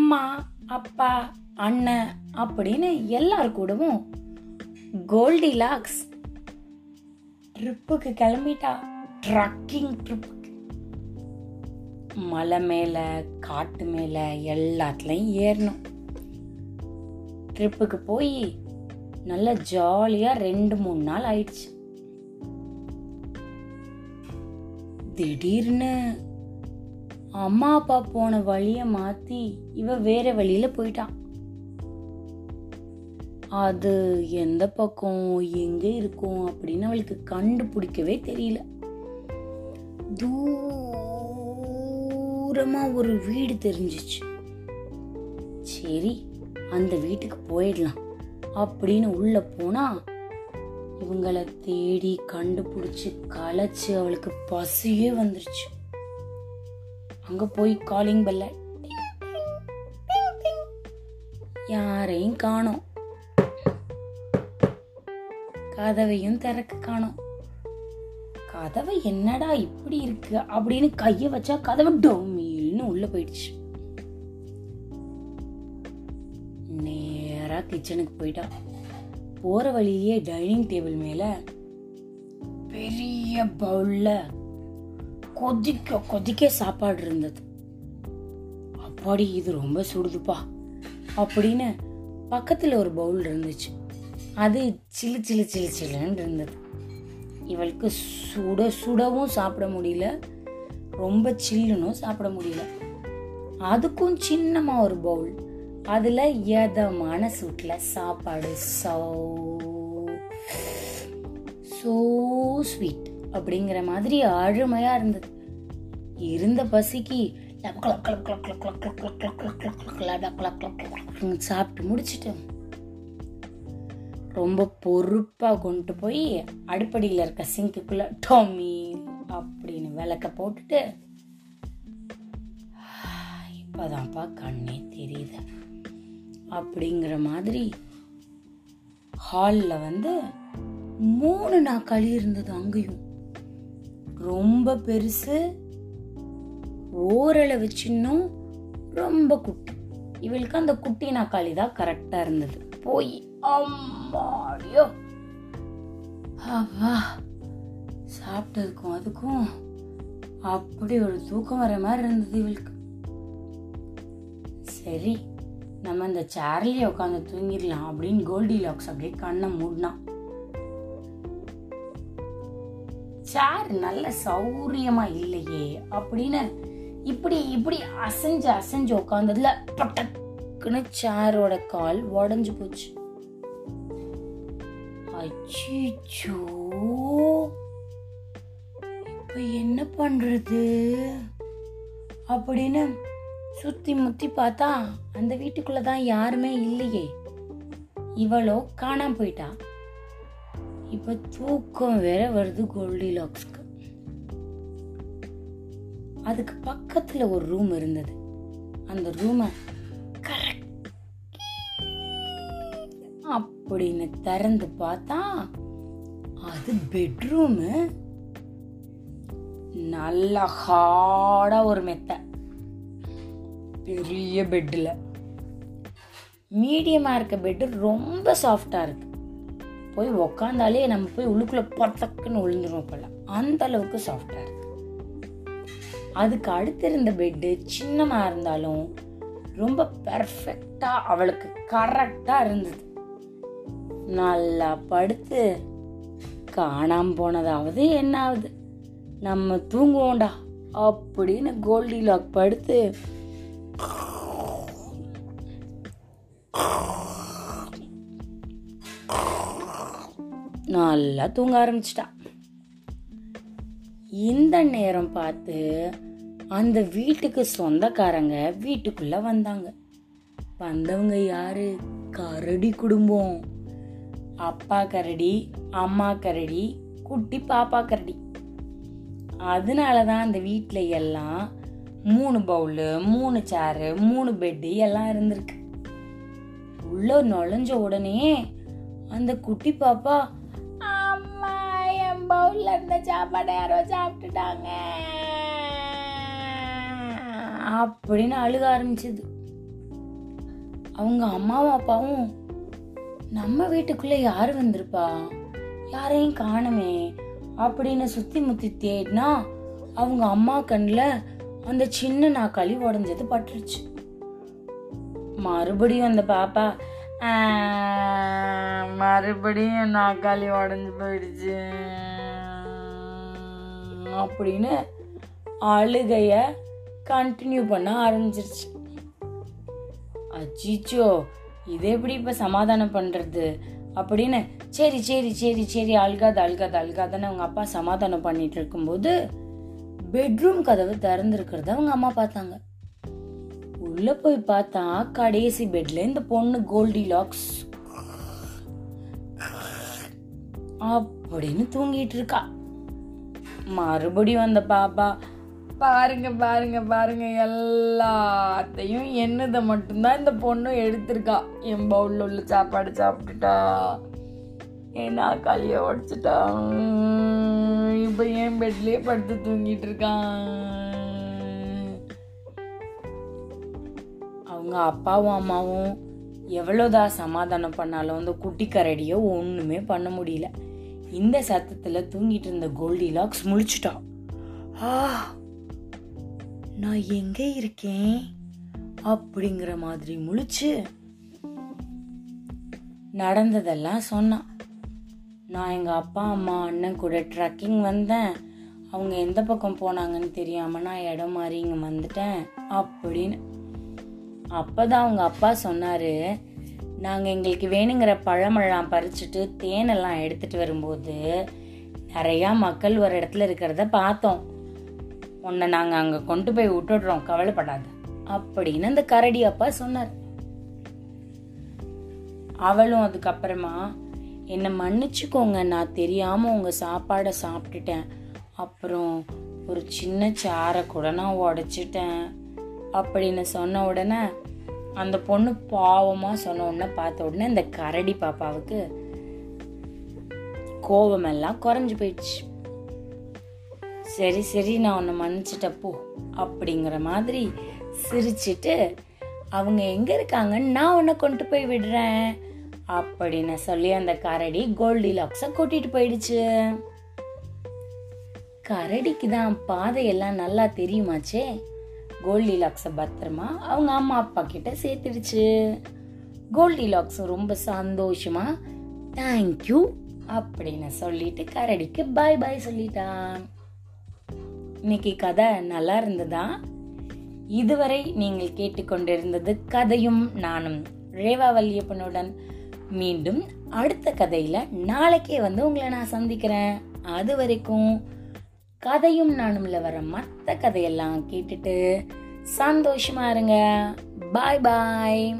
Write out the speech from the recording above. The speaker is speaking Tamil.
அம்மா அப்பா அண்ணன் அப்படின்னு எல்லார் கூடவும் கோல்டி லாக்ஸ் ட்ரிப்புக்கு கிளம்பிட்டா ட்ரக்கிங் ட்ரிப்புக்கு. மலை மேல காட்டு மேல எல்லாத்துலயும் ஏறணும். ட்ரிப்புக்கு போய் நல்லா ஜாலியா ரெண்டு மூணு நாள் ஆயிடுச்சு. திடீர்னு அம்மா அப்பா போன வழிய மாத்தி இவ வேற வழியில போயிட்டான் அது எந்த பக்கம் எங்க இருக்கும் அப்படின்னு அவளுக்கு கண்டுபிடிக்கவே தெரியல. தூரமா ஒரு வீடு தெரிஞ்சிச்சு. சரி அந்த வீட்டுக்கு போயிடலாம் அப்படின்னு உள்ள போனா இவங்களை தேடி கண்டுபிடிச்சு களைச்சு அவளுக்கு பசியே வந்துருச்சு. அங்க போய் காலிங் பெல்ல யாரையும் காணோம். கதவையும் திறக்க காணோம். கதவை என்னடா இப்படி இருக்கு அப்படின்னு கைய வச்சா கதவு டொமில்னு உள்ள போயிடுச்சு. நேரா கிச்சனுக்கு போயிட்டா. போற வழியிலேயே டைனிங் டேபிள் மேல பெரிய பவுல்ல கொதிக்க கொதிக்க சாப்பாடு இருந்தது. அப்பாடி இது ரொம்ப சுடுதுப்பா அப்படின்னு பக்கத்தில் ஒரு பவுல் இருந்துச்சு. அது சிலு சிலு சிலு சிலுன்னு இருந்தது. இவளுக்கு சுட சுடவும் சாப்பிட முடியல. ரொம்ப சில்லுனும் சாப்பிட முடியல. அதுக்கும் சின்னமாக ஒரு பவுல் அதில் ஏதமான சூட்டில் சாப்பாடு? சோ சோ ஸ்வீட் அப்படிங்கிற மாதிரி அழுமையா இருந்தது இருந்த பசிக்கு சாப்பிட்டு முடிச்சிட்டோம் ரொம்ப பொறுப்பா கொண்டு போய் அடுப்படியில இருக்க சிங்குக்குள்ள டோமி அப்படின்னு விளக்க போட்டுட்டு இப்பதான்ப்பா கண்ணே தெரியுது அப்படிங்கிற மாதிரி ஹாலில் வந்து மூணு நாக்காளி இருந்தது அங்கேயும் ரொம்ப பெருசு ஓரளவு சின்னம் ரொம்ப குட்டி. இவளுக்கு அந்த குட்டி நாக்காளி தான் கரெக்டா இருந்தது. போய் அம்மாடியோ. அப்பா சாப்பிட்டதுக்கும் அதுக்கும் அப்படி ஒரு தூக்கம் வர மாதிரி இருந்தது இவளுக்கு. சரி நம்ம இந்த சேர்லயே உட்காந்து தூங்கிடலாம் அப்படின்னு கோல்டி லாக்ஸ் அப்படியே கண்ணை மூடினான் சேர் நல்ல சௌரியமா இல்லையே அப்படின்னு இப்படி இப்படி அசைஞ்சு அசைஞ்சு உட்காந்ததுல பட்டக்குன்னு சேரோட கால் உடஞ்சு போச்சு. அச்சிச்சோ. இப்ப என்ன பண்றது? அப்படின்னு சுத்தி முத்தி பார்த்தா அந்த வீட்டுக்குள்ளதான் யாருமே இல்லையே. இவளோ காணாம போயிட்டா. இப்ப தூக்கம் வேற வருது கோல்டி லாக்ஸ்க்கு அதுக்கு பக்கத்துல ஒரு ரூம் இருந்தது. அந்த ரூமை அப்படின்னு திறந்து பார்த்தா அது பெட்ரூமு நல்ல ஹார்டா ஒரு மெத்தை. பெரிய பெட்டில் மீடியமாக இருக்க பெட்டு ரொம்ப சாஃப்டாக இருக்கு. போய் உக்காந்தாலே நம்ம போய் உள்ளுக்குள்ள பத்தக்குன்னு விழுந்துருவோம் போல. அந்த அளவுக்கு சாஃப்டாக இருக்கு. அதுக்கு அடுத்து இருந்த பெட்டு சின்னமாக இருந்தாலும் ரொம்ப பெர்ஃபெக்டாக அவளுக்கு கரெக்டாக இருந்தது. நல்லா படுத்து காணாம போனதாவது என்ன ஆகுது நம்ம தூங்குவோம்டா அப்படின்னு கோல்டி லாக் படுத்து நல்லா தூங்க ஆரம்பிச்சிட்டா. இந்த நேரம் பார்த்து அந்த வீட்டுக்கு சொந்தக்காரங்க வீட்டுக்குள்ள வந்தாங்க. வந்தவங்க யாரு? கரடி குடும்பம். அப்பா கரடி அம்மா கரடி குட்டி பாப்பா கரடி. அதனால தான் அந்த வீட்டில் எல்லாம் மூணு பவுலு மூணு சேரு மூணு பெட்டு எல்லாம் இருந்திருக்கு. உள்ள நுழைஞ்ச உடனே அந்த குட்டி பாப்பா பவுல்ல இருந்த சாப்பாடை யாரோ சாப்பிட்டுட்டாங்க. அப்படின்னு அழுக ஆரம்பிச்சது. அவங்க அம்மாவும் அப்பாவும் நம்ம வீட்டுக்குள்ள யாரு வந்திருப்பா? யாரையும் காணமே அப்படின்னு சுத்தி முத்தி தேடினா அவங்க அம்மா கண்ணில் அந்த சின்ன நாக்காளி உடஞ்சது பட்டுருச்சு. மறுபடியும் அந்த பாப்பா மறுபடியும் நாக்காளி உடஞ்சு போயிடுச்சு. அப்படின்னு அழுகைய கண்டினியூ பண்ண ஆரம்பிச்சிருச்சு. அச்சிச்சோ இது எப்படி இப்போ சமாதானம் பண்ணுறது அப்படின்னு சரி சரி சரி சரி அழுகாத அழுகாத அழுகாதன்னு அவங்க அப்பா சமாதானம் பண்ணிட்டு இருக்கும்போது பெட்ரூம் கதவு திறந்துருக்கிறத அவங்க அம்மா பார்த்தாங்க. உள்ள போய் பார்த்தா கடைசி பெட்ல இந்த பொண்ணு கோல்டி லாக்ஸ் அப்படின்னு தூங்கிட்டு இருக்கா. மறுபடியும் அந்த பாப்பா. பாருங்க பாருங்க பாருங்க எல்லாத்தையும் என்னதை மட்டும்தான் இந்த பொண்ணு எடுத்திருக்கா. என் பவுல்ல உள்ள சாப்பாடு சாப்பிட்டுட்டா. ஏன்னா களிய உடைச்சிட்டா. இப்ப என் பெட்லயே படுத்து தூங்கிட்டு இருக்கான் அவங்க அப்பாவும் அம்மாவும் எவ்வளோதான் சமாதானம் பண்ணாலும் அந்த குட்டி கரடியை ஒன்றுமே பண்ண முடியல. இந்த சத்தத்தில் தூங்கிட்டு இருந்த கோல்டி லாக்ஸ் முழிச்சிட்டா. ஆ நான் எங்க இருக்கேன்? அப்படிங்கிற மாதிரி முழிச்சு நடந்ததெல்லாம் சொன்னான் நான் எங்க அப்பா அம்மா அண்ணன் கூட ட்ரக்கிங் வந்தேன். அவங்க எந்த பக்கம் போனாங்கன்னு தெரியாம நான் இடம் மாறி இங்க வந்துட்டேன். அப்படின்னு அப்பதான் அவங்க அப்பா சொன்னாரு. நாங்கள் எங்களுக்கு வேணுங்கிற பழமெல்லாம் பறிச்சுட்டு தேனெல்லாம் எடுத்துட்டு வரும்போது நிறையா மக்கள் ஒரு இடத்துல இருக்கிறத பார்த்தோம். உன்னை நாங்கள் அங்கே கொண்டு போய் விட்டுடுறோம் கவலைப்படாத அப்படின்னு அந்த கரடி அப்பா சொன்னார். அவளும் அதுக்கப்புறமா என்னை மன்னிச்சுக்கோங்க நான் தெரியாமல் உங்கள் சாப்பாடை சாப்பிட்டுட்டேன். அப்புறம் ஒரு சின்ன சாரை கூட நான் உடச்சிட்டேன். அப்படின்னு சொன்ன உடனே அந்த பொண்ணு பாவமாக சொன்ன உடனே பார்த்த உடனே இந்த கரடி பாப்பாவுக்கு கோபமெல்லாம் குறைஞ்சி போயிடுச்சு. சரி சரி நான் உன்னை மன்னிச்சிட்டப்போ அப்படிங்கிற மாதிரி சிரிச்சிட்டு அவங்க எங்கே இருக்காங்கன்னு நான் உன்னை கொண்டு போய் விடுறேன் அப்படின்னு சொல்லி அந்த கரடி கோல்டி லாக்ஸை கூட்டிட்டு போயிடுச்சு. கரடிக்கு தான் பாதையெல்லாம் நல்லா தெரியுமாச்சே? கோல்டி லாக்ஸை பத்திரமா அவங்க அம்மா அப்பா கிட்ட சேர்த்துடுச்சு. கோல்டி லாக்ஸ் ரொம்ப சந்தோஷமா தேங்க்யூ அப்படின்னு சொல்லிட்டு கரடிக்கு பாய் பாய் சொல்லிட்டான். இன்னைக்கு கதை நல்லா இருந்ததா? இதுவரை நீங்கள் கேட்டுக்கொண்டிருந்தது கதையும் நானும் ரேவா வல்லியப்பனுடன். மீண்டும் அடுத்த கதையில நாளைக்கே வந்து உங்களை நான் சந்திக்கிறேன். அது வரைக்கும் கதையும் நானும்ல வர மற்ற கதையெல்லாம் கேட்டுட்டு சந்தோஷமா இருங்க. பாய் பாய்